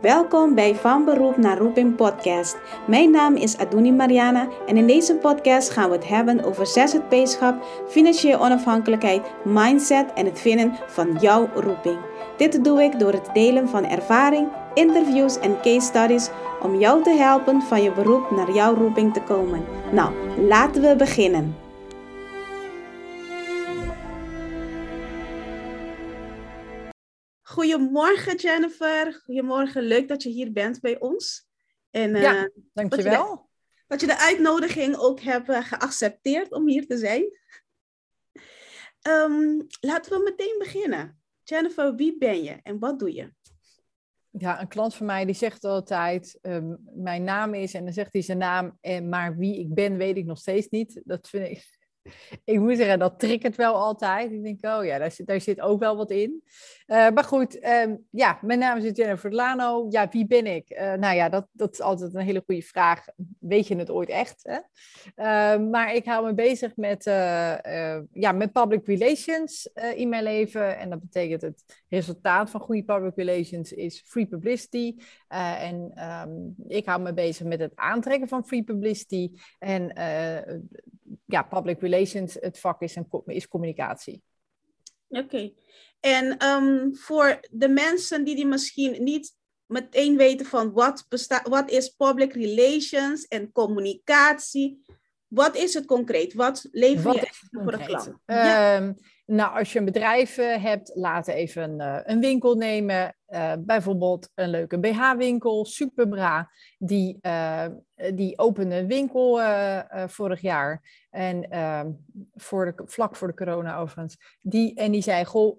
Welkom bij Van Beroep naar Roeping podcast. Mijn naam is Aduni Mariana en in deze podcast gaan we het hebben over ZZP-schap, financiële onafhankelijkheid, mindset en het vinden van jouw roeping. Dit doe ik door het delen van ervaring, interviews en case studies om jou te helpen van je beroep naar jouw roeping te komen. Nou, laten we beginnen. Goedemorgen Jennifer. Goedemorgen, leuk dat je hier bent bij ons. En, uh, ja, dankjewel. Dat je, de, dat je de uitnodiging ook hebt uh, geaccepteerd om hier te zijn. Um, laten we meteen beginnen. Jennifer, wie ben je en wat doe je? Ja, een klant van mij die zegt altijd, um, mijn naam is, en dan zegt hij zijn naam, en, maar wie ik ben weet ik nog steeds niet. Dat vind ik ik moet zeggen, dat triggert wel altijd. Ik denk, oh ja, daar zit, daar zit ook wel wat in. Uh, maar goed, um, ja, mijn naam is Jennifer Lano. Ja, wie ben ik? Uh, nou ja, dat, dat is altijd een hele goede vraag. Weet je het ooit echt? Hè? Uh, maar ik hou me bezig met, eh, ja, met public relations in mijn leven. En dat betekent het resultaat van goede public relations is free publicity. en um, ik hou me bezig met het aantrekken van free publicity. En ja, public relations, het vak is, een, is communicatie. Oké. En um, voor de mensen die, die misschien niet meteen weten van wat, bestaat, wat is public relations en communicatie, wat is het concreet? Wat lever je voor de klant? Um, nou, als je een bedrijf uh, hebt, laat even een winkel nemen. Uh, bijvoorbeeld een leuke BH-winkel, Superbra. Die, die opende een winkel vorig jaar. En ehm, voor de, vlak voor de corona overigens. Die, en die zei, goh,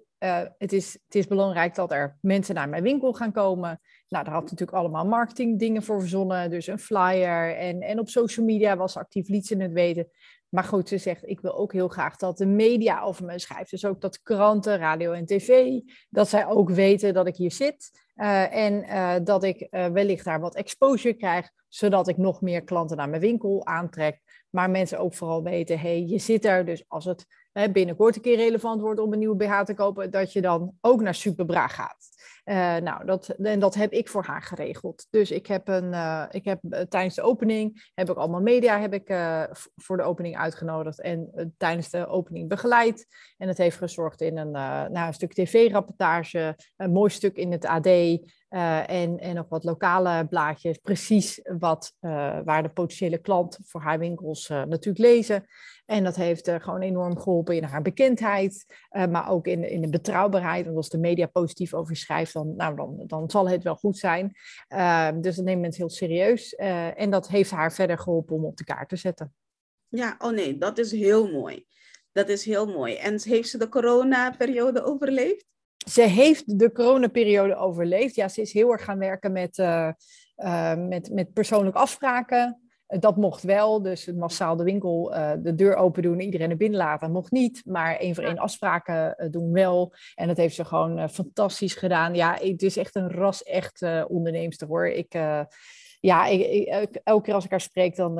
het, is, het is belangrijk dat er mensen naar mijn winkel gaan komen. Nou, daar had natuurlijk allemaal marketingdingen voor verzonnen. Dus een flyer. En, en op social media was actief, liet ze het weten. Maar goed, ze zegt, ik wil ook heel graag dat de media over me schrijft. Dus ook dat kranten, radio en tv, dat zij ook weten dat ik hier zit. Uh, en uh, dat ik uh, wellicht daar wat exposure krijg, zodat ik nog meer klanten naar mijn winkel aantrek. Maar mensen ook vooral weten, hé, hey, je zit er. Dus als het binnenkort een keer relevant wordt om een nieuwe BH te kopen, dat je dan ook naar Superbra gaat. Uh, nou, dat, en dat heb ik voor haar geregeld. Dus ik heb, een, uh, ik heb uh, tijdens de opening, heb ik allemaal media heb ik, voor de opening uitgenodigd en tijdens de opening begeleid. En het heeft gezorgd in een, nou, een stuk tv-rapportage, een mooi stuk in het AD en, en nog wat lokale blaadjes. Precies wat, waar de potentiële klant voor haar winkels natuurlijk lezen. En dat heeft gewoon enorm geholpen in haar bekendheid, maar ook in, in de betrouwbaarheid. Want als de media positief over schrijft, dan, nou, dan, dan zal het wel goed zijn. Uh, dus dat nemen mensen heel serieus. Eh, en dat heeft haar verder geholpen om op de kaart te zetten. Ja, oh nee, dat is heel mooi. Dat is heel mooi. En heeft ze de corona-periode overleefd? Ze heeft de coronaperiode overleefd. Ja, ze is heel erg gaan werken met, met, met persoonlijke afspraken. Dat mocht wel, dus massaal de winkel uh, de deur open doen, iedereen er binnen laten, mocht niet. Maar één voor één afspraken uh, doen wel. En dat heeft ze gewoon uh, fantastisch gedaan. Ja, het is echt een ras-echt onderneemster hoor. Ik, ja, ik, ik, elke keer als ik haar spreek, dan,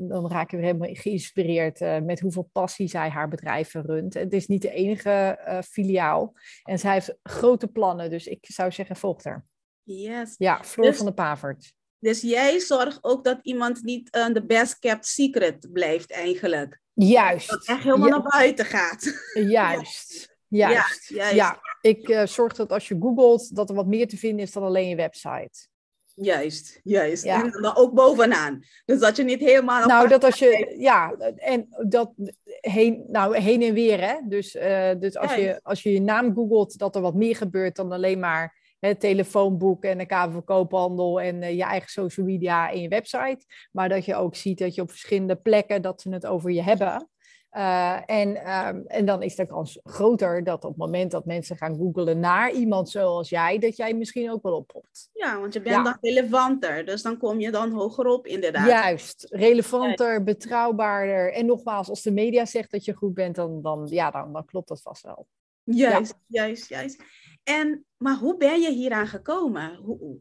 dan raak ik weer helemaal geïnspireerd met hoeveel passie zij haar bedrijven runt. Het is niet de enige filiaal. En zij heeft grote plannen, dus ik zou zeggen, volg haar. Yes. Ja, Floor dus... van de Pavert. Dus jij zorgt ook dat iemand niet uh, de best kept secret blijft eigenlijk. Juist. Dat echt helemaal naar buiten gaat. Juist. Juist. Ja, juist. ja. ik uh, zorg dat als je googelt, dat er wat meer te vinden is dan alleen je website. Juist, juist. Ja. En dan ook bovenaan. Dus dat je niet helemaal. Nou, dat als je. Ja, en dat heen, nou, heen en weer, hè? Dus, uh, dus als, je, als je je naam googelt, dat er wat meer gebeurt dan alleen maar het telefoonboek en de Kamer van Koophandel en uh, je eigen social media en je website. Maar dat je ook ziet dat je op verschillende plekken dat ze het over je hebben. Uh, en, um, en dan is de kans groter dat op het moment dat mensen gaan googlen naar iemand zoals jij, dat jij misschien ook wel oppopt. Ja, want je bent ja. dan relevanter, dus dan kom je dan hoger op inderdaad. Juist, relevanter, betrouwbaarder. En nogmaals, als de media zegt dat je goed bent, dan, dan, ja, dan, dan klopt dat vast wel. Juist, ja. juist, juist. En, maar hoe ben je hieraan gekomen? Hoe,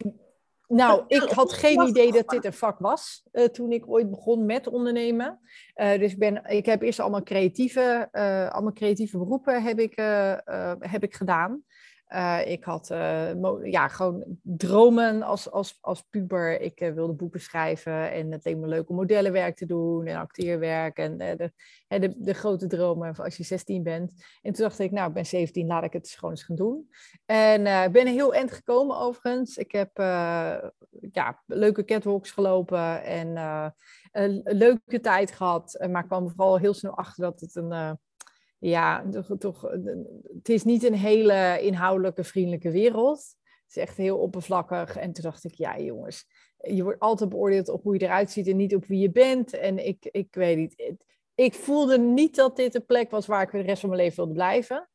nou, ik had geen idee dat dit een vak was uh, toen ik ooit begon met ondernemen. Uh, dus ik, ben, ik heb eerst allemaal creatieve, uh, allemaal creatieve beroepen heb ik, heb ik gedaan. Uh, ik had uh, ja, gewoon dromen als, als, als puber. Ik uh, wilde boeken schrijven en het leek me leuk om modellenwerk te doen en acteerwerk en de, de, de, grote dromen als je 16 bent. En toen dacht ik, nou, ik ben 17, laat ik het gewoon eens gaan doen. En ik ben heel eind gekomen overigens. Ik heb ja, leuke catwalks gelopen en een leuke tijd gehad. Maar kwam vooral heel snel achter dat het een ja, toch, het is niet een hele inhoudelijke, vriendelijke wereld. Het is echt heel oppervlakkig. En toen dacht ik, ja jongens, je wordt altijd beoordeeld op hoe je eruit ziet en niet op wie je bent. En ik, ik weet niet, ik voelde niet dat dit een plek was waar ik de rest van mijn leven wilde blijven.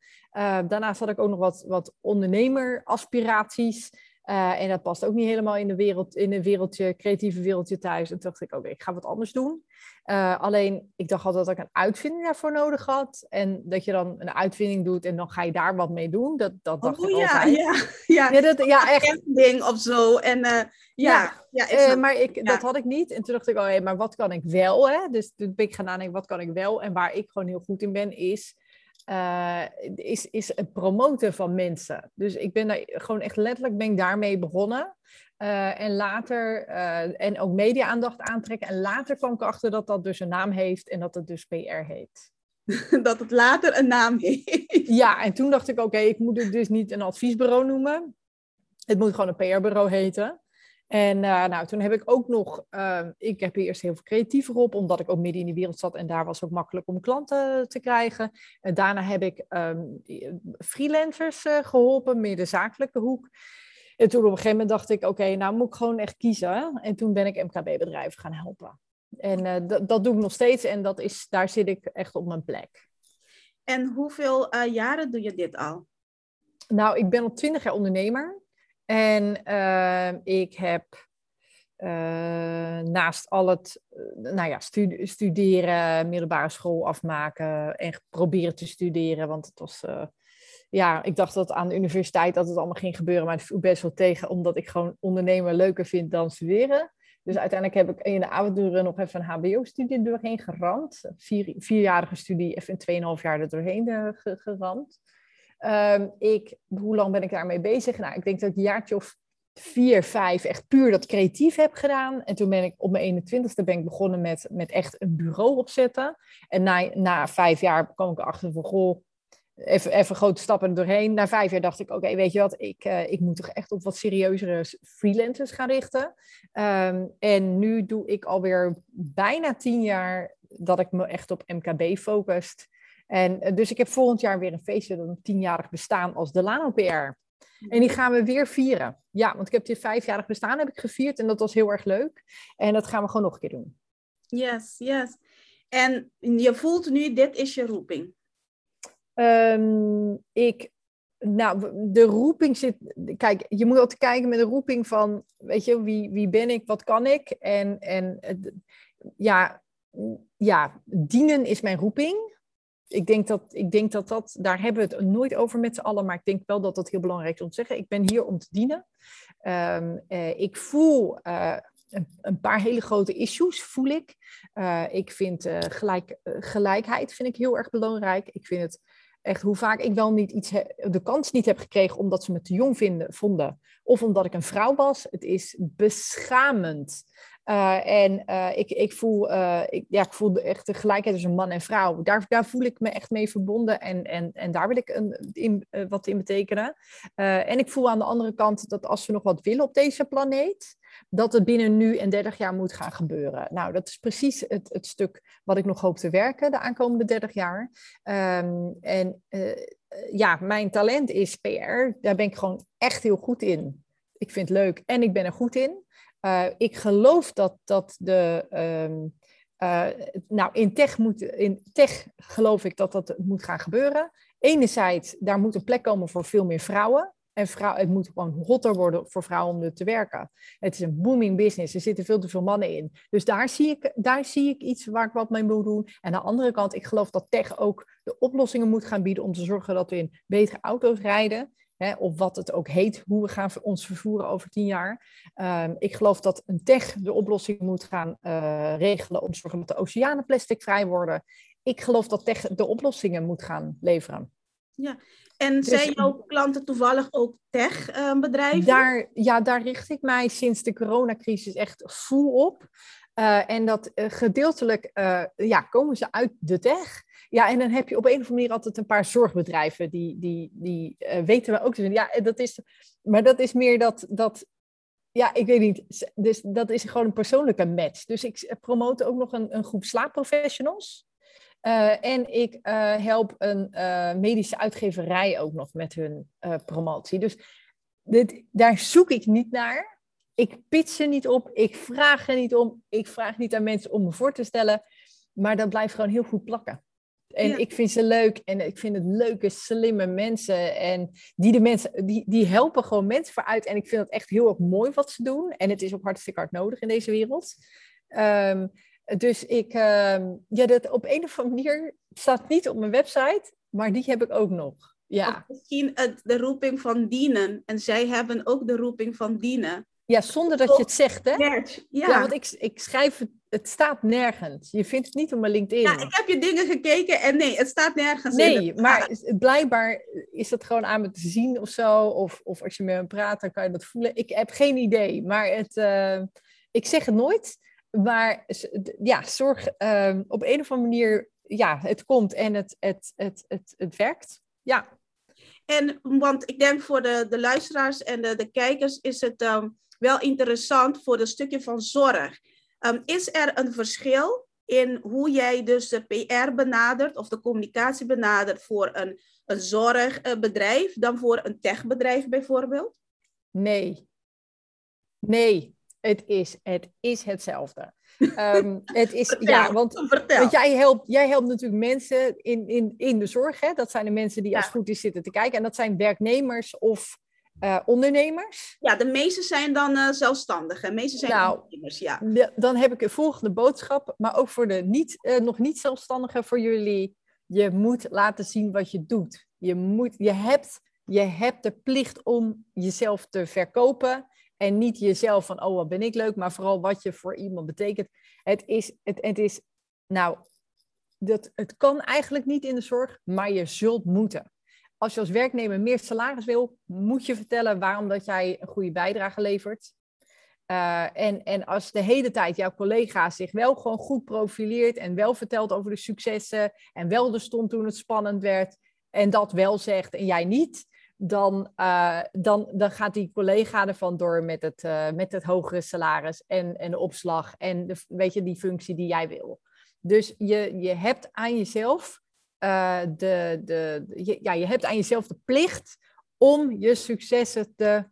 Daarnaast had ik ook nog wat, wat ondernemeraspiraties. Uh, en dat past ook niet helemaal in de wereld, in een wereldje, creatieve wereldje thuis. En toen dacht ik, oké, ik ga wat anders doen. Uh, alleen, ik dacht altijd dat ik een uitvinding daarvoor nodig had. En dat je dan een uitvinding doet en dan ga je daar wat mee doen. Dat, dat dacht oh, ik ja, altijd. Ja, ja. ja, dat, ja echt. ding of zo. En uh, ja, ja, ja ik maar ik, dat had ik niet. En toen dacht ik, oh hey, maar wat kan ik wel? Hè? Dus toen ben ik gaan nadenken, wat kan ik wel? En waar ik gewoon heel goed in ben, is uh, is, is het promoten van mensen. Dus ik ben daar gewoon echt letterlijk ben ik daarmee begonnen. Uh, en later, uh, en ook media-aandacht aantrekken. En later kwam ik achter dat dat dus een naam heeft en dat het dus PR heet. dat het later een naam heeft. Ja, en toen dacht ik, oké, ik moet het dus niet een adviesbureau noemen. Het moet gewoon een PR-bureau heten. En uh, nou, toen heb ik ook nog, uh, ik heb eerst heel veel creatiever op, omdat ik ook midden in die wereld zat en daar was het ook makkelijk om klanten te krijgen. En daarna heb ik um, freelancers uh, geholpen, meer de zakelijke hoek. En toen op een gegeven moment dacht ik, oké, nou moet ik gewoon echt kiezen. En toen ben ik MKB-bedrijven gaan helpen. En dat doe ik nog steeds en dat is, daar zit ik echt op mijn plek. En hoeveel jaren doe je dit al? Nou, ik ben al twintig jaar ondernemer. En uh, ik heb uh, naast al het uh, nou ja, stu studeren, middelbare school afmaken en proberen te studeren, want het was, ja, ik dacht dat aan de universiteit dat het allemaal ging gebeuren, maar het viel best wel tegen, omdat ik gewoon ondernemen leuker vind dan studeren. Dus uiteindelijk heb ik in de avonduren nog even een HBO-studie doorheen geramd. Vier, vierjarige studie, even in 2,5 jaar er doorheen geramd. Um, ik, hoe lang ben ik daarmee bezig? Nou, ik denk dat ik een jaartje of vier, vijf echt puur dat creatief heb gedaan. En toen ben ik op mijn 21ste ben ik begonnen met, met echt een bureau opzetten. En na, na vijf jaar kwam ik erachter van, goh, even, even grote stappen doorheen. Na vijf jaar dacht ik, oké, weet je wat, ik, uh, ik moet toch echt op wat serieuzere freelancers gaan richten. Um, en nu doe ik alweer bijna tien jaar dat ik me echt op MKB focust. En eh, dus ik heb volgend jaar weer een feestje, een tienjarig bestaan als Delano PR. En die gaan we weer vieren. Ja, want ik heb dit vijfjarig bestaan heb ik gevierd en dat was heel erg leuk. En dat gaan we gewoon nog een keer doen. Yes, yes. En je voelt nu, dit is je roeping? Um, ik, nou, de roeping zit, kijk, je moet altijd kijken met de roeping van, weet je, wie, wie ben ik, wat kan ik? En, en ja, ja, dienen is mijn roeping ik denk, dat, ik denk dat dat, daar hebben we het nooit over met z'n allen, maar ik denk wel dat dat heel belangrijk is om te zeggen. Ik ben hier om te dienen. Um, uh, ik voel uh, een, paar hele grote issues, voel ik. Uh, ik vind gelijk, gelijkheid vind ik heel erg belangrijk. Ik vind het echt hoe vaak ik wel niet iets de kans niet heb gekregen omdat ze me te jong vinden, vonden. Of omdat ik een vrouw was. Het is beschamend. Uh, en uh, ik, ik, voel, uh, ik, ja, ik voel echt de gelijkheid tussen man en vrouw. Daar, daar voel ik me echt mee verbonden en, en, en daar wil ik een, wat in betekenen. en ik voel aan de andere kant dat als we nog wat willen op deze planeet, dat het binnen nu en 30 jaar moet gaan gebeuren. Nou, dat is precies het, het stuk wat ik nog hoop te werken de aankomende 30 jaar. Um, en ja, mijn talent is PR. Daar ben ik gewoon echt heel goed in. Ik vind het leuk en ik ben er goed in. Uh, ik geloof dat, dat de. Um, uh, nou, in tech, moet, in tech geloof ik dat dat moet gaan gebeuren. Enerzijds, daar moet een plek komen voor veel meer vrouwen. En vrouw, het moet gewoon hotter worden voor vrouwen om te werken. Het is een booming business. Er zitten veel te veel mannen in. Dus daar zie ik, daar zie ik iets waar ik wat mee moet doen. En aan de andere kant, ik geloof dat tech ook de oplossingen moet gaan bieden om te zorgen dat we in betere auto's rijden. Hè, of wat het ook heet, hoe we gaan ons vervoeren over tien jaar. Um, ik geloof dat een tech de oplossing moet gaan uh, regelen om te zorgen dat de oceanen plasticvrij worden. Ik geloof dat tech de oplossingen moet gaan leveren. Ja, En dus, zijn jouw klanten toevallig ook techbedrijven? Uh, daar, ja, daar richt ik mij sinds de coronacrisis echt vol op. Uh, en dat uh, gedeeltelijk uh, ja, komen ze uit de tech. Ja, en dan heb je op een of andere manier altijd een paar zorgbedrijven die, die, die weten we ook te. Ja, dat is, maar dat is meer dat, dat, ja, ik weet niet. Dus dat is gewoon een persoonlijke match. Dus ik promote ook nog een, een groep slaapprofessionals. en ik help een medische uitgeverij ook nog met hun promotie. Dus dit, daar zoek ik niet naar. Ik pitch er niet op, ik vraag er niet om, ik vraag niet aan mensen om me voor te stellen, maar dat blijft gewoon heel goed plakken. En ik vind ze leuk en ik vind het leuke, slimme mensen. En die, de mensen, die, die helpen gewoon mensen vooruit. En ik vind het echt heel erg mooi wat ze doen. En het is ook hartstikke hard nodig in deze wereld. Um, dus ik, um, ja, dat op een of andere manier staat niet op mijn website, maar die heb ik ook nog. Ja. Of misschien de roeping van dienen. En zij hebben ook de roeping van dienen. Ja, zonder dat je het zegt, hè? Ja, ja want ik, ik schrijf het, het staat nergens. Je vindt het niet op mijn LinkedIn. Ja, ik heb je dingen gekeken en nee, het staat nergens. Nee, maar blijkbaar is dat gewoon aan me te zien of zo. Of, of als je met me praat, dan kan je dat voelen. Ik heb geen idee, maar het, uh, ik zeg het nooit. Maar ja, zorg uh, op een of andere manier, ja, het komt en het, het, het, het, het werkt. Ja. En want ik denk voor de, de luisteraars en de, de kijkers is het um, wel interessant voor het stukje van zorg. Um, is er een verschil in hoe jij dus de PR benadert of de communicatie benadert voor een, een zorgbedrijf dan voor een techbedrijf bijvoorbeeld? Nee. Nee, het is, het is hetzelfde. Um, het is, ja, want, want, jij, helpt, jij helpt natuurlijk mensen in, in, in de zorg. Hè? Dat zijn de mensen die als het goed is zitten te kijken. En dat zijn werknemers of uh, ondernemers? Ja, de meeste zijn dan uh, zelfstandigen. De meeste zijn nou, ondernemers, ja. dan heb ik een volgende boodschap, maar ook voor de niet, uh, nog niet zelfstandigen, voor jullie. Je moet laten zien wat je doet. Je, moet, je, hebt, je hebt de plicht om jezelf te verkopen. En niet jezelf van, oh wat ben ik leuk, maar vooral wat je voor iemand betekent. Het is, het, het is nou, dat, het kan eigenlijk niet in de zorg, maar je zult moeten als je als werknemer meer salaris wil, moet je vertellen waarom dat jij een goede bijdrage levert. Uh, en, en als de hele tijd jouw collega zich wel gewoon goed profileert en wel vertelt over de successen en wel er stond toen het spannend werd en dat wel zegt en jij niet, dan, uh, dan, dan gaat die collega ervan door met het, uh, met het hogere salaris en, en de opslag en de, weet je, die functie die jij wil. Dus je, je hebt aan jezelf uh, de, de, je, ja, je hebt aan jezelf de plicht om je successen te,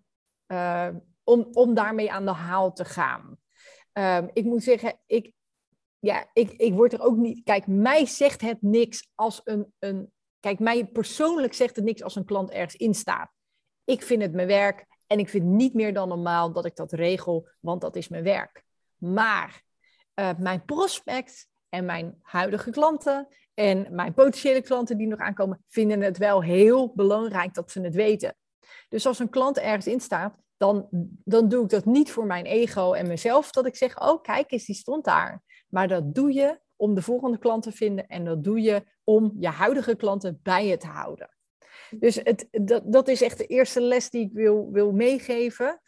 uh, om, om daarmee aan de haal te gaan. Um, ik moet zeggen, ik, ja, ik, ik word er ook niet. Kijk, mij zegt het niks als een, een. Kijk, mij persoonlijk zegt het niks als een klant ergens in staat. Ik vind het mijn werk en ik vind niet meer dan normaal dat ik dat regel, want dat is mijn werk. Maar uh, mijn prospect en mijn huidige klanten en mijn potentiële klanten die nog aankomen, vinden het wel heel belangrijk dat ze het weten. Dus als een klant ergens in staat, dan, dan doe ik dat niet voor mijn ego en mezelf, dat ik zeg, oh kijk eens, die stond daar. Maar dat doe je om de volgende klant te vinden en dat doe je om je huidige klanten bij je te houden. Dus het, dat, dat is echt de eerste les die ik wil, wil meegeven.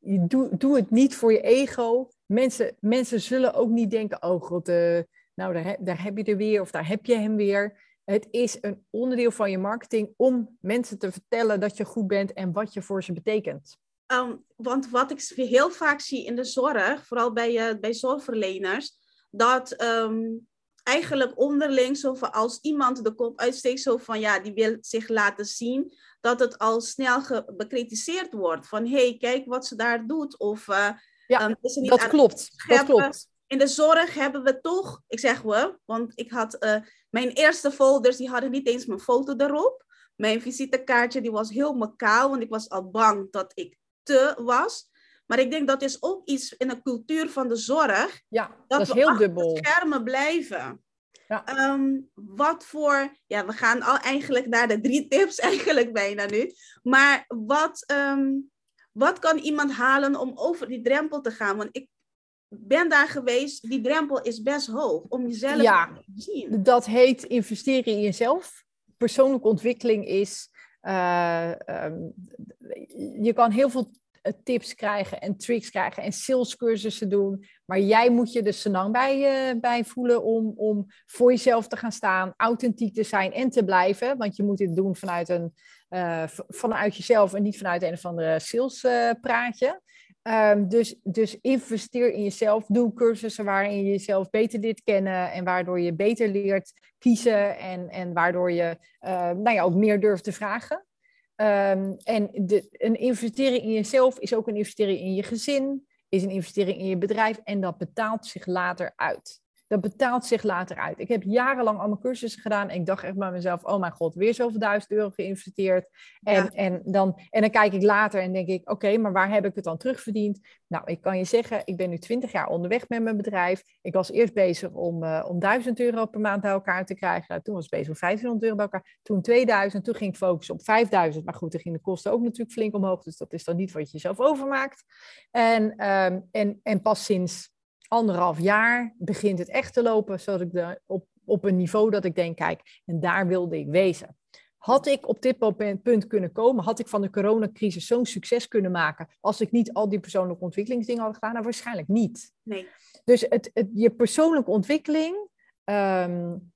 Doe, doe het niet voor je ego. Mensen, mensen zullen ook niet denken, oh god, uh, nou, daar, daar heb je er weer of daar heb je hem weer. Het is een onderdeel van je marketing om mensen te vertellen dat je goed bent en wat je voor ze betekent. Um, want wat ik heel vaak zie in de zorg, vooral bij, uh, bij zorgverleners, dat um, eigenlijk onderling, zo van als iemand de kop uitsteekt, zo van ja, die wil zich laten zien, dat het al snel bekritiseerd wordt. Van hé, hey, kijk wat ze daar doet. Of uh, ja, um, is niet dat klopt. Dat klopt in de zorg hebben we toch, ik zeg we, want ik had uh, mijn eerste folders, die hadden niet eens mijn foto erop. Mijn visitekaartje die was heel kaal, want ik was al bang dat ik te was. Maar ik denk dat is ook iets in de cultuur van de zorg. Ja, dat, is heel dubbel. schermen blijven. Ja. Um, wat voor, ja, we gaan al eigenlijk naar de drie tips eigenlijk bijna nu. Maar wat, um, wat kan iemand halen om over die drempel te gaan? Want ik ben daar geweest, die drempel is best hoog om jezelf ja, te zien. Dat heet investeren in jezelf. Persoonlijke ontwikkeling is ehm, je kan heel veel tips krijgen en tricks krijgen en salescursussen doen. Maar jij moet je de senang bij, uh, bij voelen om, om voor jezelf te gaan staan, authentiek te zijn en te blijven. Want je moet dit doen vanuit, een, uh, vanuit jezelf en niet vanuit een of andere salespraatje. Um, dus, dus investeer in jezelf. Doe cursussen waarin je jezelf beter leert kennen en waardoor je beter leert kiezen en, en waardoor je uh, nou ja, ook meer durft te vragen. Um, en de, een investering in jezelf is ook een investering in je gezin, is een investering in je bedrijf en dat betaalt zich later uit dat betaalt zich later uit. Ik heb jarenlang allemaal cursussen gedaan en ik dacht echt bij mezelf, oh mijn god, weer zoveel duizend euro geïnvesteerd. En, en, dan, en dan kijk ik later en denk ik, oké, maar waar heb ik het dan terugverdiend? Nou, ik kan je zeggen, ik ben nu twintig jaar onderweg met mijn bedrijf. Ik was eerst bezig om, uh, om 1000 euro per maand bij elkaar te krijgen. Toen was ik bezig om 1500 euro bij elkaar. Toen 2000, toen ging ik focussen op 5000. Maar goed, dan ging de kosten ook natuurlijk flink omhoog. Dus dat is dan niet wat je zelf overmaakt. En, um, en, en pas sinds anderhalf jaar begint het echt te lopen, zodat ik de, op, op een niveau dat ik denk, kijk, en daar wilde ik wezen. Had ik op dit punt kunnen komen, had ik van de coronacrisis zo'n succes kunnen maken, als ik niet al die persoonlijke ontwikkelingsdingen had gedaan? Nou, waarschijnlijk niet. Nee. Dus het, het, je persoonlijke ontwikkeling, um,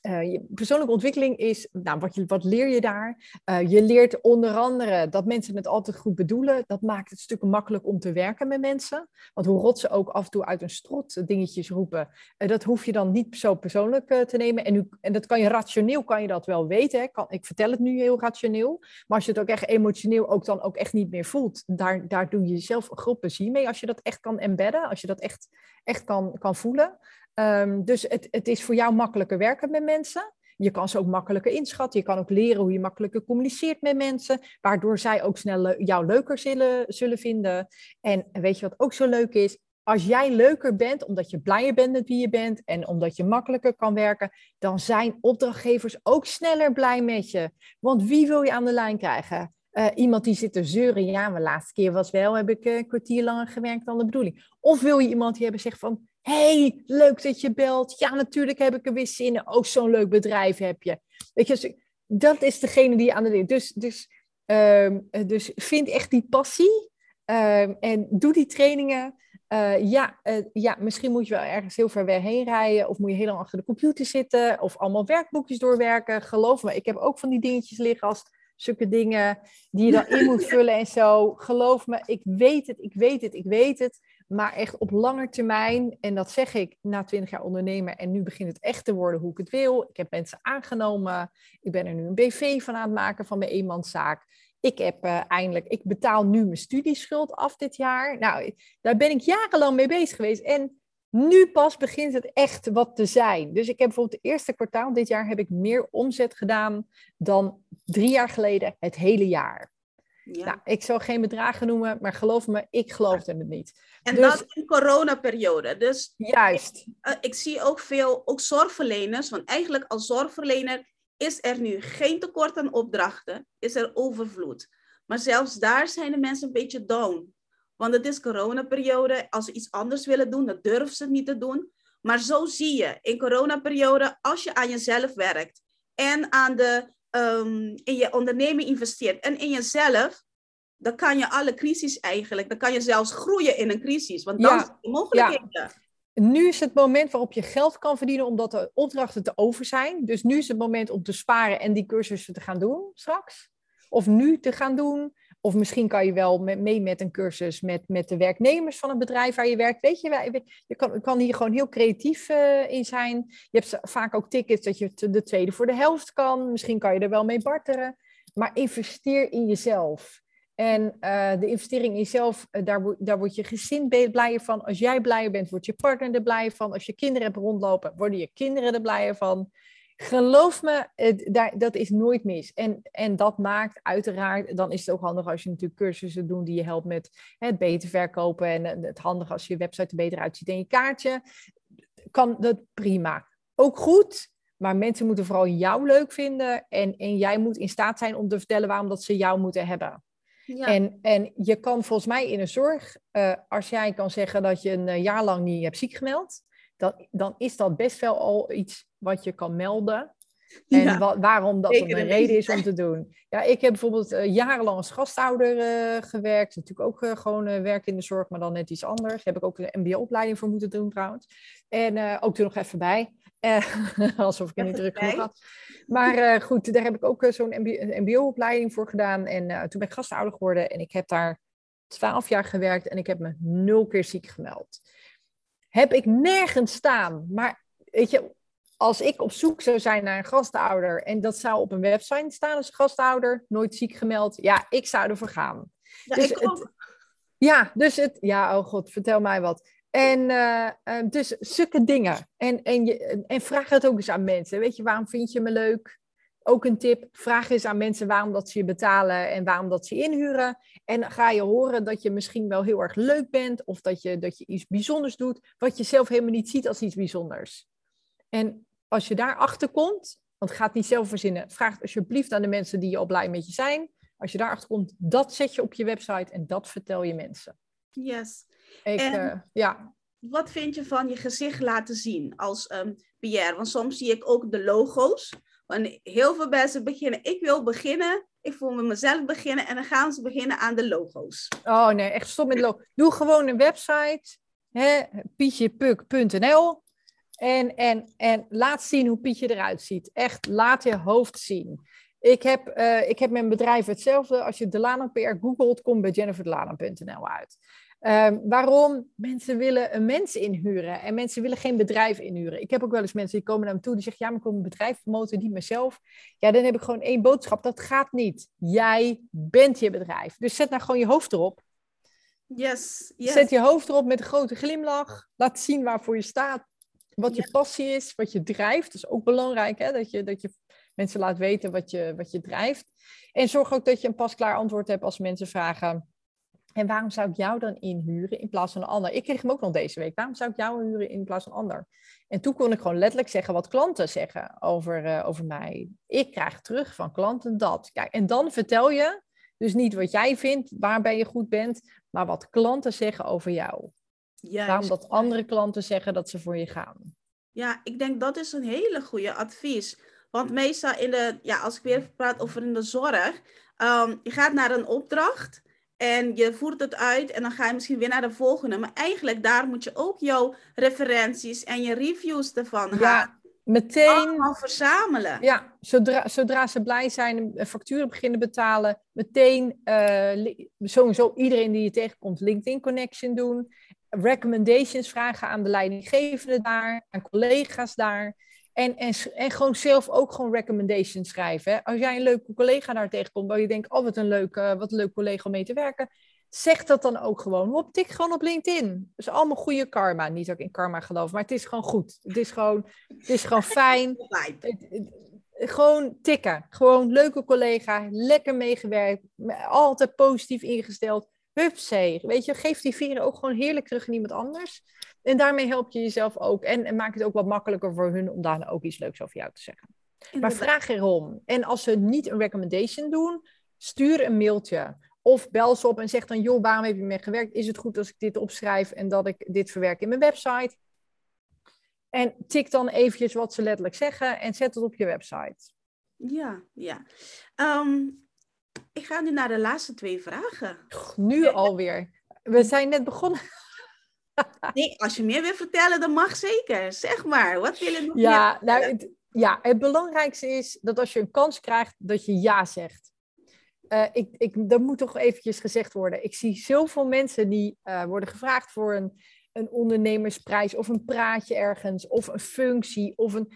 je persoonlijke ontwikkeling is, nou, wat, wat leer je daar? Uh, je leert onder andere dat mensen het altijd goed bedoelen. Dat maakt het stukken makkelijk om te werken met mensen. Want hoe rot ze ook af en toe uit een strot dingetjes roepen, uh, dat hoef je dan niet zo persoonlijk te nemen. En, en dat kan je rationeel, kan je dat wel weten. Kan, ik vertel het nu heel rationeel. Maar als je het ook echt emotioneel ook dan ook echt niet meer voelt, daar, daar doe je een groot plezier mee. Als je dat echt kan embedden, als je dat echt, echt kan, kan voelen. Um, dus het, het is voor jou makkelijker werken met mensen. Je kan ze ook makkelijker inschatten. Je kan ook leren hoe je makkelijker communiceert met mensen, waardoor zij ook snel jou leuker zullen, zullen vinden. En weet je wat ook zo leuk is? Als jij leuker bent, omdat je blijer bent met wie je bent en omdat je makkelijker kan werken, dan zijn opdrachtgevers ook sneller blij met je. Want wie wil je aan de lijn krijgen? Uh, iemand die zit te zeuren, ja, mijn laatste keer was wel, heb ik een kwartier langer gewerkt dan de bedoeling. Of wil je iemand die hebben zegt van, hey, leuk dat je belt. Ja, natuurlijk heb ik er weer zin in. Oh, zo'n leuk bedrijf heb je. Weet je, dat is degene die aan de Dus, dus, um, dus vind echt die passie um, en doe die trainingen. Uh, ja, uh, ja, misschien moet je wel ergens heel ver weg heen rijden. Of moet je heel lang achter de computer zitten. Of allemaal werkboekjes doorwerken. Geloof me, ik heb ook van die dingetjes liggen als zulke dingen die je dan in moet vullen en zo. Geloof me, ik weet het, ik weet het, ik weet het. Maar echt op lange termijn, en dat zeg ik na twintig jaar ondernemer, en nu begint het echt te worden hoe ik het wil. Ik heb mensen aangenomen. Ik ben er nu een BV van aan het maken van mijn eenmanszaak. Ik heb uh, eindelijk, ik betaal nu mijn studieschuld af dit jaar. Nou, daar ben ik jarenlang mee bezig geweest. En nu pas begint het echt wat te zijn. Dus ik heb bijvoorbeeld het eerste kwartaal dit jaar heb ik meer omzet gedaan dan drie jaar geleden het hele jaar. Ja. Nou, ik zal geen bedragen noemen, maar geloof me, ik geloofde het niet. En dus, dat in coronaperiode. Dus juist. Ik, uh, ik, zie ook veel, ook zorgverleners, want eigenlijk als zorgverlener is er nu geen tekort aan opdrachten, is er overvloed. Maar zelfs daar zijn de mensen een beetje down. Want het is coronaperiode. Als ze iets anders willen doen, dan durven ze het niet te doen. Maar zo zie je in coronaperiode, als je aan jezelf werkt en aan de, um, in je onderneming investeert en in jezelf, dan kan je alle crisis eigenlijk, dan kan je zelfs groeien in een crisis. Want dan ja. zijn er mogelijkheden. Ja. Nu is het moment waarop je geld kan verdienen omdat de opdrachten te over zijn. Dus nu is het moment om te sparen en die cursussen te gaan doen straks. Of nu te gaan doen. Of misschien kan je wel mee met een cursus met, met de werknemers van het bedrijf waar je werkt. Weet je, je kan, kan hier gewoon heel creatief uh, in zijn. Je hebt vaak ook tickets dat je de tweede voor de helft kan. Misschien kan je er wel mee barteren. Maar investeer in jezelf. En uh, de investering in jezelf, uh, daar, daar wordt je gezin blijer van. Als jij blijer bent, wordt je partner er blijer van. Als je kinderen hebt rondlopen, worden je kinderen er blijer van. Geloof me, het, daar, dat is nooit mis. En, en dat maakt uiteraard, dan is het ook handig als je natuurlijk cursussen doet die je helpt met het beter verkopen. En het handig als je website er beter uitziet en je kaartje. Kan dat prima. Ook goed, maar mensen moeten vooral jou leuk vinden. En, en jij moet in staat zijn om te vertellen waarom dat ze jou moeten hebben. Ja. En, en je kan volgens mij in een zorg, uh, als jij kan zeggen dat je een uh, jaar lang niet hebt ziek gemeld, dan, dan is dat best wel al iets wat je kan melden. En waarom dat een reden is om te doen. Ja, ik heb bijvoorbeeld uh, jarenlang als gastouder uh, gewerkt. Natuurlijk ook uh, gewoon werk in de zorg, maar dan net iets anders. Daar heb ik ook een mbo-opleiding voor moeten doen trouwens. En ook toen nog even bij. alsof ik er niet druk genoeg had. Maar goed, daar heb ik ook zo'n mbo-opleiding voor gedaan. En toen ben ik gastouder geworden. En ik heb daar twaalf jaar gewerkt. En ik heb me nul keer ziek gemeld. Heb ik nergens staan. Maar weet je, als ik op zoek zou zijn naar een gastouder en dat zou op een website staan als gastouder, nooit ziek gemeld, ja, ik zou ervoor gaan. Ja, dus het, ja, dus het, ja, oh god, vertel mij wat. En uh, dus zulke dingen. En, en, je, en vraag het ook eens aan mensen. Weet je, waarom vind je me leuk? Ook een tip, vraag eens aan mensen waarom dat ze je betalen en waarom dat ze je inhuren. En ga je horen dat je misschien wel heel erg leuk bent of dat je, dat je iets bijzonders doet, wat je zelf helemaal niet ziet als iets bijzonders. En als je daarachter komt, want ga het niet zelf verzinnen, vraag alsjeblieft aan de mensen die je al blij met je zijn. Als je daarachter komt, dat zet je op je website en dat vertel je mensen. Yes. Ik, en uh, ja. Wat vind je van je gezicht laten zien als um, PR? Want soms zie ik ook de logo's. Heel veel mensen beginnen, ik wil beginnen, ik voel me mezelf beginnen en dan gaan ze beginnen aan de logo's. Oh nee, echt stop met logo. Doe gewoon een website, pietjepuk.nl en, en, en laat zien hoe Pietje eruit ziet. Echt, laat je hoofd zien. Ik heb, uh, ik heb mijn bedrijf hetzelfde. Als je Delano PR googelt, komt bij jenniferdelano.nl uit. Uh, waarom? Mensen willen een mens inhuren en mensen willen geen bedrijf inhuren. Ik heb ook wel eens mensen die komen naar me toe die zeggen: Ja, maar ik wil een bedrijf promoten, niet mezelf. Ja, dan heb ik gewoon één boodschap: dat gaat niet. Jij bent je bedrijf. Dus zet nou gewoon je hoofd erop. Yes, yes. Zet je hoofd erop met een grote glimlach. Laat zien waarvoor je staat wat je passie is, wat je drijft. Dat is ook belangrijk, hè? Dat, je, dat je mensen laat weten wat je, wat je drijft. En zorg ook dat je een pasklaar antwoord hebt als mensen vragen... En waarom zou ik jou dan inhuren in plaats van een ander? Ik kreeg hem ook nog deze week. Waarom zou ik jou inhuren in plaats van een ander? En toen kon ik gewoon letterlijk zeggen wat klanten zeggen over, uh, over mij. Ik krijg terug van klanten dat. Kijk, en dan vertel je dus niet wat jij vindt, waarbij je goed bent, maar wat klanten zeggen over jou. Juist. Waarom dat andere klanten zeggen dat ze voor je gaan. Ja, ik denk dat is een hele goede advies. Want meestal in de, ja, als ik weer praat over in de zorg, um, je gaat naar een opdracht en je voert het uit en dan ga je misschien weer naar de volgende. Maar eigenlijk daar moet je ook jouw referenties en je reviews ervan ja. Meteen. Allemaal verzamelen. Ja, zodra, zodra ze blij zijn en facturen beginnen betalen, meteen uh, sowieso iedereen die je tegenkomt LinkedIn connection doen recommendations vragen aan de leidinggevende daar, aan collega's daar. En, en, en gewoon zelf ook gewoon recommendations schrijven. Hè. Als jij een leuke collega daar tegenkomt, waar je denkt, oh wat een leuke, wat een leuk collega om mee te werken. Zeg dat dan ook gewoon. Op, tik gewoon op LinkedIn. Dat is allemaal goede karma. Niet dat ik in karma geloof, maar het is gewoon goed. Het is gewoon, het is gewoon fijn. gewoon tikken. Gewoon leuke collega, lekker meegewerkt, altijd positief ingesteld. Hupsee, weet je, geef die vieren ook gewoon heerlijk terug aan iemand anders. En daarmee help je jezelf ook en, en maak het ook wat makkelijker voor hun om daar ook iets leuks over jou te zeggen. Maar vraag erom. En als ze niet een recommendation doen, stuur een mailtje. Of bel ze op en zeg dan, joh, waarom heb je mee gewerkt? Is het goed als ik dit opschrijf en dat ik dit verwerk in mijn website? En tik dan eventjes wat ze letterlijk zeggen en zet het op je website. Ja, ja. Ehm, ik ga nu naar de laatste twee vragen. Nu alweer. We zijn net begonnen. Nee, als je meer wil vertellen, dan mag zeker. Zeg maar, wat wil je nog ja, nou, het, ja, het belangrijkste is dat als je een kans krijgt, dat je ja zegt. Uh, ik, ik, dat moet toch eventjes gezegd worden. Ik zie zoveel mensen die uh, worden gevraagd voor een, een ondernemersprijs of een praatje ergens of een functie of een...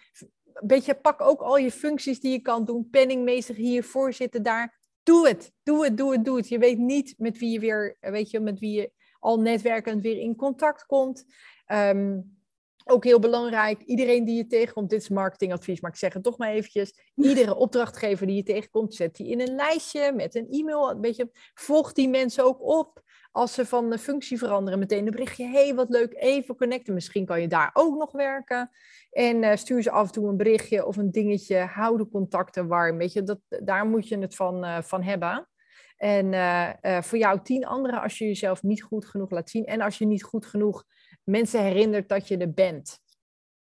Beetje pak ook al je functies die je kan doen. Penningmeester hier, voorzitter daar. Doe het, doe het, doe het, doe het. Je weet niet met wie je weer, weet je, met wie je al netwerkend weer in contact komt. Um, ook heel belangrijk, iedereen die je tegenkomt, dit is marketingadvies, maar ik zeg het toch maar eventjes. Iedere opdrachtgever die je tegenkomt, zet die in een lijstje met een e-mail. Een beetje, volg die mensen ook op. Als ze van de functie veranderen, meteen een berichtje. hey, wat leuk, even connecten. Misschien kan je daar ook nog werken. En uh, stuur ze af en toe een berichtje of een dingetje. Hou de contacten warm. Weet je, dat, daar moet je het van, uh, van hebben. En uh, voor jou tien anderen als je jezelf niet goed genoeg laat zien. En als je niet goed genoeg mensen herinnert dat je er bent.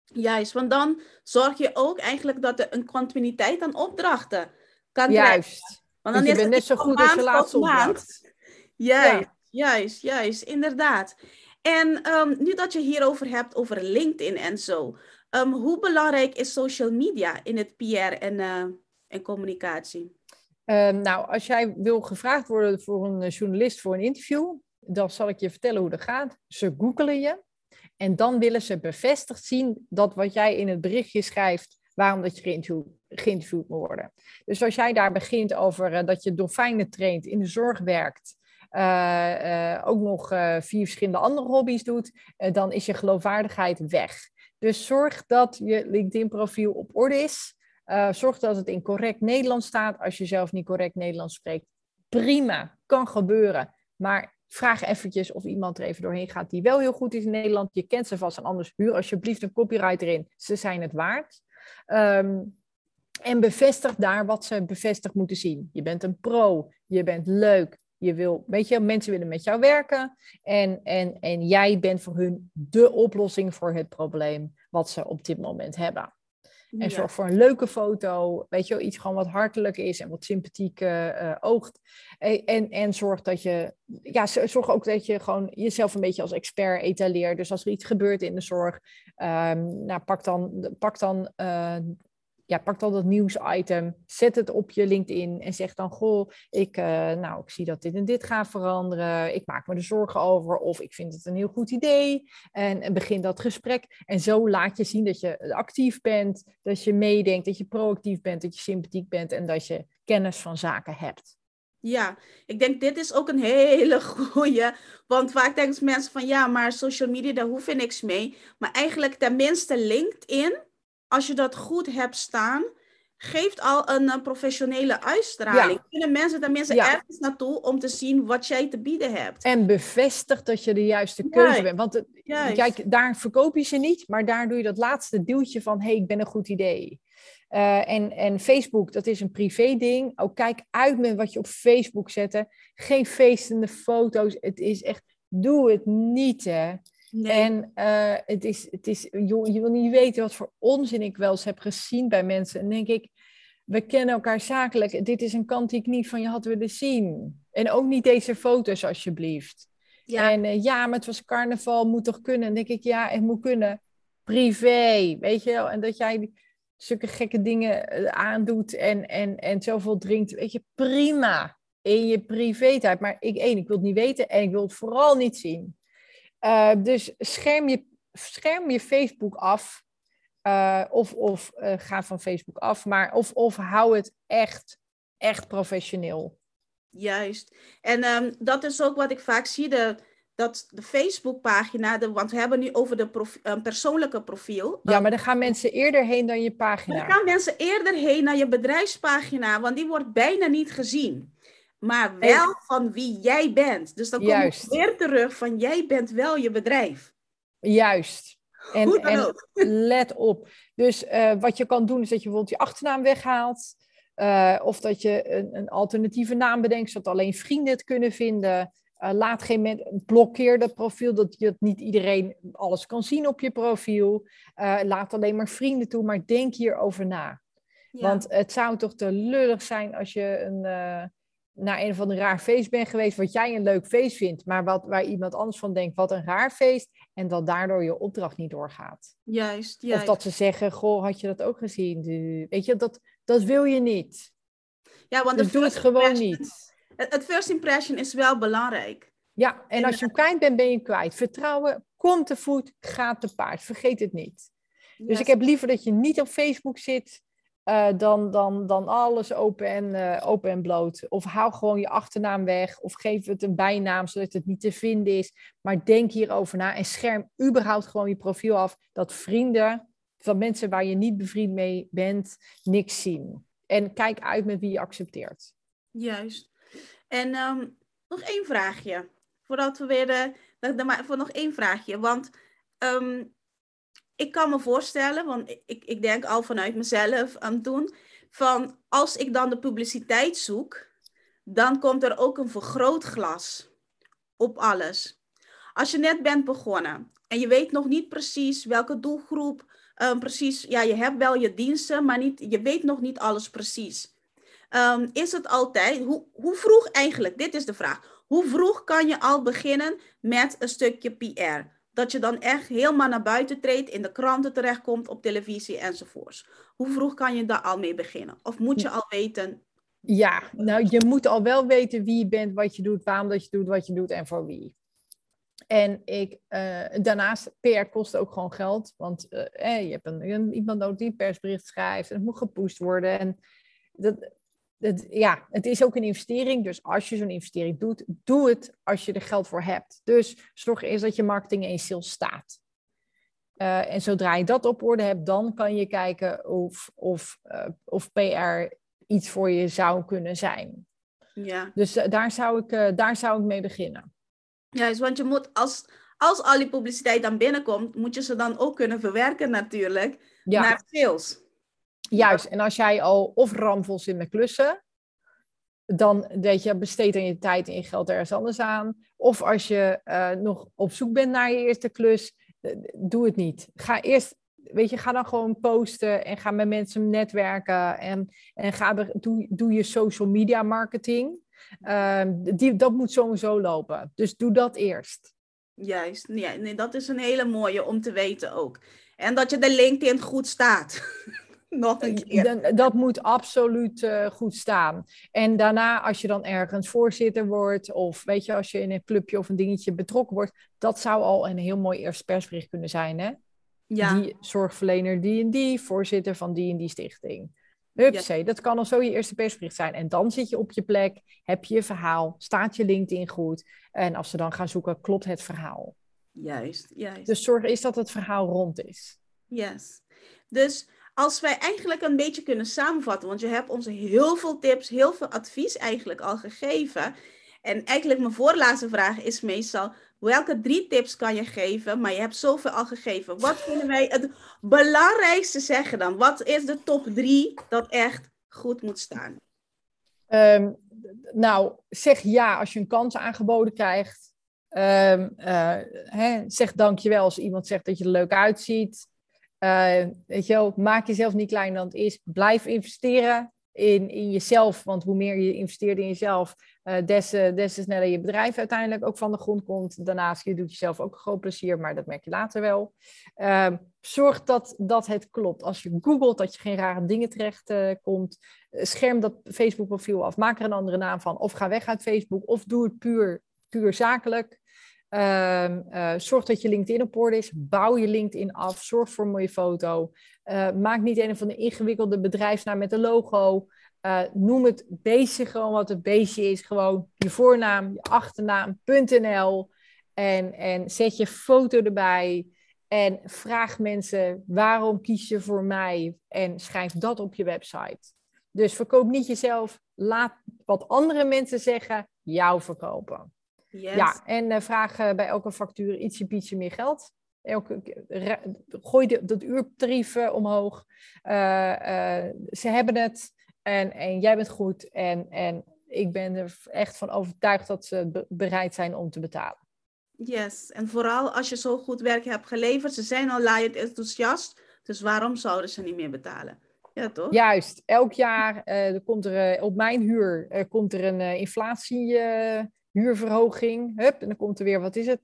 Juist, want dan zorg je ook eigenlijk dat er een continuïteit aan opdrachten kan Juist. krijgen. Want dan is het net zo goed als je laatste opdracht. Juist, juist, juist, inderdaad. En ehm, nu dat je hierover hebt, over LinkedIn en zo. Ehm, hoe belangrijk is social media in het PR en, uh, en communicatie? Ehm, nou, als jij wil gevraagd worden voor een journalist voor een interview, dan zal ik je vertellen hoe dat gaat. Ze googelen je en dan willen ze bevestigd zien dat wat jij in het berichtje schrijft, waarom dat je geïnterviewd, geïnterviewd moet worden. Dus als jij daar begint over uh, dat je dolfijnen traint, in de zorg werkt, uh, ook nog vier verschillende andere hobby's doet, dan is je geloofwaardigheid weg. Dus zorg dat je LinkedIn-profiel op orde is. Zorg dat het in correct Nederlands staat. Als je zelf niet correct Nederlands spreekt, prima, kan gebeuren. Maar vraag eventjes of iemand er even doorheen gaat die wel heel goed is in Nederland. Je kent ze vast en anders huur alsjeblieft een copywriter in. Ze zijn het waard. Um, en bevestig daar wat ze bevestigd moeten zien. Je bent een pro, je bent leuk, je wil, weet je, mensen willen met jou werken. En, en, en jij bent voor hun de oplossing voor het probleem wat ze op dit moment hebben. En zorg voor een leuke foto, weet je wel, iets gewoon wat hartelijk is en wat sympathiek uh, oogt. En, en, en, zorg dat je, ja, zorg ook dat je gewoon jezelf een beetje als expert etaleert. Dus als er iets gebeurt in de zorg, um, nou, pak dan, pak dan uh, ja, pak dan dat nieuwsitem, zet het op je LinkedIn en zeg dan, goh, ik, uh, nou, ik zie dat dit en dit gaat veranderen, ik maak me er zorgen over of ik vind het een heel goed idee en, begin dat gesprek. En zo laat je zien dat je actief bent, dat je meedenkt, dat je proactief bent, dat je sympathiek bent en dat je kennis van zaken hebt. Ja, ik denk dit is ook een hele goede. Want vaak denken mensen van ja, maar social media, daar hoef je niks mee. Maar eigenlijk tenminste LinkedIn als je dat goed hebt staan, geeft al een, eh, professionele uitstraling. Ja. Kunnen mensen tenminste ja. ergens naartoe om te zien wat jij te bieden hebt. En bevestigt dat je de juiste keuze bent. Want kijk, daar verkoop je ze niet, maar daar doe je dat laatste duwtje van: hé, hey, ik ben een goed idee. Uh, en, en Facebook, dat is een privé ding. Ook kijk uit met wat je op Facebook zet. Geen feestende foto's. Het is echt, doe het niet hè. En uh, het is, het is, joh, je wil niet weten wat voor onzin ik wel eens heb gezien bij mensen. En denk ik, we kennen elkaar zakelijk. Dit is een kant die ik niet van je had willen zien. En ook niet deze foto's, alsjeblieft. Ja. En uh, ja, maar het was carnaval, moet toch kunnen? En denk ik, ja, het moet kunnen. Privé, weet je wel. En dat jij zulke gekke dingen uh, aandoet en, en, en zoveel drinkt, weet je, prima. In je privé tijd. Maar ik, één, ik wil het niet weten en ik wil het vooral niet zien. Uh, dus scherm je, scherm je Facebook af. Uh, of of uh, ga van Facebook af. Maar of, of hou het echt, echt professioneel. Juist. En um, dat is ook wat ik vaak zie. De, dat de Facebookpagina, de, want we hebben nu over de prof, um, persoonlijke profiel. Ja, maar dan gaan mensen eerder heen dan je pagina. Dan gaan mensen eerder heen naar je bedrijfspagina, want die wordt bijna niet gezien maar wel van wie jij bent. Dus dan kom je weer terug van jij bent wel je bedrijf. Juist. En, en let op. Dus uh, wat je kan doen is dat je bijvoorbeeld je achternaam weghaalt. Uh, of dat je een, een, alternatieve naam bedenkt, zodat alleen vrienden het kunnen vinden. Uh, laat geen mensen, blokkeer dat profiel, dat, je, dat niet iedereen alles kan zien op je profiel. laat alleen maar vrienden toe, maar denk hierover na. Ja. Want het zou toch te lullig zijn als je een, naar een of ander raar feest ben geweest, wat jij een leuk feest vindt, maar wat, waar iemand anders van denkt, wat een raar feest, en dat daardoor je opdracht niet doorgaat. Juist, juist. Of dat ze zeggen, goh, had je dat ook gezien? Weet je, dat, dat wil je niet. Ja, want dus doe het gewoon niet. Het first impression is wel belangrijk. Ja, en als je kwijt bent, ben je kwijt. Vertrouwen komt te voet, gaat te paard. Vergeet het niet. Dus ik heb liever dat je niet op Facebook zit uh, dan, dan, dan alles open en, uh, open en bloot. Of hou gewoon je achternaam weg. Of geef het een bijnaam zodat het niet te vinden is. Maar denk hierover na en scherm überhaupt gewoon je profiel af. Dat vrienden van mensen waar je niet bevriend mee bent, niks zien. En kijk uit met wie je accepteert. Juist. En um, nog één vraagje. Voordat we weer de, de, voor nog één vraagje. Want um, ik kan me voorstellen, want ik, ik denk al vanuit mezelf aan doen, van als ik dan de publiciteit zoek, dan komt er ook een vergrootglas op alles. Als je net bent begonnen en je weet nog niet precies welke doelgroep ehm, precies, ja, je hebt wel je diensten, maar niet, je weet nog niet alles precies. Ehm, is het altijd, hoe, hoe vroeg eigenlijk, dit is de vraag, hoe vroeg kan je al beginnen met een stukje PR? Dat je dan echt helemaal naar buiten treedt, in de kranten terechtkomt, op televisie enzovoorts. Hoe vroeg kan je daar al mee beginnen? Of moet je al weten? Ja, nou je moet al wel weten wie je bent, wat je doet, waarom dat je doet, wat je doet en voor wie. En ik, uh, daarnaast, PR kost ook gewoon geld. Want uh, je hebt een, iemand nodig die een persbericht schrijft en het moet gepusht worden. En dat, dat, ja, het is ook een investering. Dus als je zo'n investering doet, doe het als je er geld voor hebt. Dus zorg eerst dat je marketing en sales staat. Uh, en zodra je dat op orde hebt, dan kan je kijken of, of, of PR iets voor je zou kunnen zijn. Ja. Dus daar, zou ik, daar zou ik mee beginnen. Juist, want je moet als, als al die publiciteit dan binnenkomt, moet je ze dan ook kunnen verwerken natuurlijk naar sales. Juist, en als jij al of ramvol zit met klussen, dan weet je, besteed dan je tijd en je geld ergens anders aan. Of als je uh, nog op zoek bent naar je eerste klus, uh, doe het niet. Ga eerst, weet je, ga dan gewoon posten en ga met mensen netwerken en, en ga, doe, doe je social media marketing. Uh, die, dat moet sowieso lopen. Dus doe dat eerst. Juist, ja, nee, dat is een hele mooie om te weten ook. En dat je de LinkedIn goed staat. Nog een keer. Dat moet absoluut uh, goed staan. En daarna, als je dan ergens voorzitter wordt, of weet je, als je in een clubje of een dingetje betrokken wordt, dat zou al een heel mooi eerst persbericht kunnen zijn, hè? Ja. Die zorgverlener die en die, voorzitter van die en die stichting. Hupsee, dat kan al zo je eerste persbericht zijn. En dan zit je op je plek, heb je je verhaal, staat je LinkedIn goed. En als ze dan gaan zoeken, klopt het verhaal. Juist, juist. Dus zorg is dat het verhaal rond is. Yes. Dus als wij eigenlijk een beetje kunnen samenvatten, want je hebt ons heel veel tips, heel veel advies eigenlijk al gegeven. En eigenlijk mijn voorlaatste vraag is meestal, welke drie tips kan je geven? Maar je hebt zoveel al gegeven. Wat kunnen wij het belangrijkste zeggen dan? Wat is de top drie dat echt goed moet staan? Um, nou, zeg ja als je een kans aangeboden krijgt. Um, uh, hè, zeg dankjewel als iemand zegt dat je er leuk uitziet. Uh, weet je wel, maak jezelf niet kleiner dan het is. Blijf investeren in, in jezelf. Want hoe meer je investeert in jezelf, uh, des, des te sneller je bedrijf uiteindelijk ook van de grond komt. Daarnaast, je doet jezelf ook een groot plezier, maar dat merk je later wel. Uh, zorg dat, dat het klopt. Als je googelt, dat je geen rare dingen terecht uh, komt. Scherm dat Facebook profiel af. Maak er een andere naam van. Of ga weg uit Facebook. Of doe het puur, puur zakelijk. Uh, uh, zorg dat je LinkedIn op orde is. Bouw je LinkedIn af. Zorg voor een mooie foto. Uh, maak niet een van de ingewikkelde bedrijfsnaam met een logo. Uh, noem het beestje gewoon wat het beestje is. Gewoon je voornaam, je achternaam.nl. En, en zet je foto erbij. En vraag mensen waarom kies je voor mij. En schrijf dat op je website. Dus verkoop niet jezelf. Laat wat andere mensen zeggen jou verkopen. Yes. Ja, en uh, vraag uh, bij elke factuur ietsje pietje meer geld. Elke, gooi de, dat uurtarief omhoog. ze hebben het en, en jij bent goed. En, en ik ben er echt van overtuigd dat ze be bereid zijn om te betalen. Yes, en vooral als je zo goed werk hebt geleverd. Ze zijn al laaiend enthousiast, dus waarom zouden ze niet meer betalen? Ja, toch? Juist, elk jaar er komt er op mijn huur komt er een inflatie huurverhoging. Hup, en dan komt er weer, wat is het,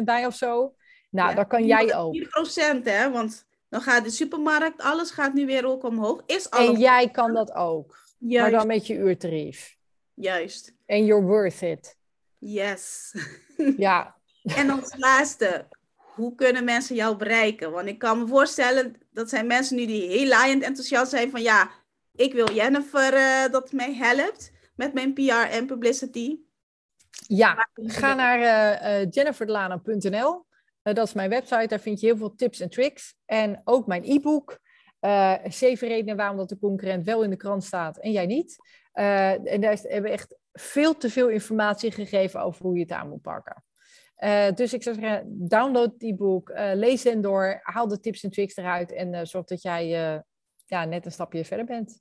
2% bij of zo. Nou, ja, daar kan jij ook. 4% hè, want dan gaat de supermarkt, alles gaat nu weer ook omhoog. Is en jij kan dat ook. Juist. Maar dan met je uurtarief. Juist. En you're worth it. Yes. Ja. en als laatste, hoe kunnen mensen jou bereiken? Want ik kan me voorstellen, dat zijn mensen nu die heel laaiend enthousiast zijn van ja, ik wil Jennifer uh, dat mij helpt met mijn PR en publicity. Ja, ga naar uh, uh, jenniferdelana.nl. Uh, dat is mijn website. Daar vind je heel veel tips en tricks. En ook mijn e-book. zeven redenen waarom dat de concurrent wel in de krant staat en jij niet. en daar hebben we echt veel te veel informatie gegeven over hoe je het aan moet pakken. dus ik zou zeggen, download het e-book, lees en door, haal de tips en tricks eruit en zorg dat jij ja, net een stapje verder bent.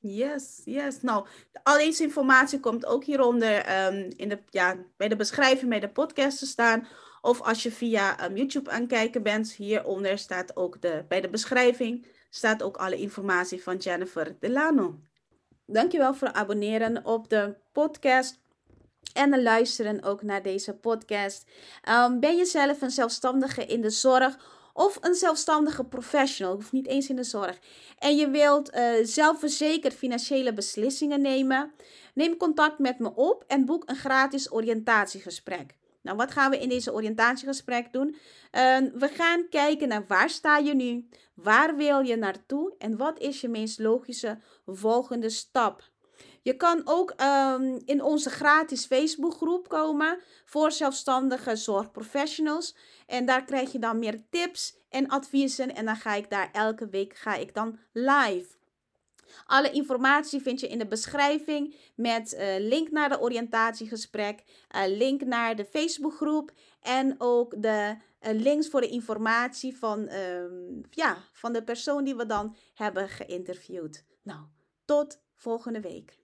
Yes, yes. Nou, al deze informatie komt ook hieronder um, in de, ja, bij de beschrijving bij de podcast te staan. Of als je via um, YouTube aan het kijken bent, hieronder staat ook de, bij de beschrijving staat ook alle informatie van Jennifer Delano. Dankjewel voor het abonneren op de podcast en luisteren ook naar deze podcast. Um, ben je zelf een zelfstandige in de zorg of een zelfstandige professional, hoeft niet eens in de zorg, en je wilt uh, zelfverzekerd financiële beslissingen nemen, neem contact met me op en boek een gratis oriëntatiegesprek. Nou, wat gaan we in deze oriëntatiegesprek doen? Uh, we gaan kijken naar waar sta je nu, waar wil je naartoe en wat is je meest logische volgende stap. Je kan ook um, in onze gratis Facebookgroep komen voor zelfstandige zorgprofessionals. En daar krijg je dan meer tips en adviezen. En dan ga ik daar elke week ga ik dan live. Alle informatie vind je in de beschrijving met uh, link naar de oriëntatiegesprek, uh, link naar de Facebookgroep en ook de uh, links voor de informatie van, um, ja, van de persoon die we dan hebben geïnterviewd. Nou, tot volgende week.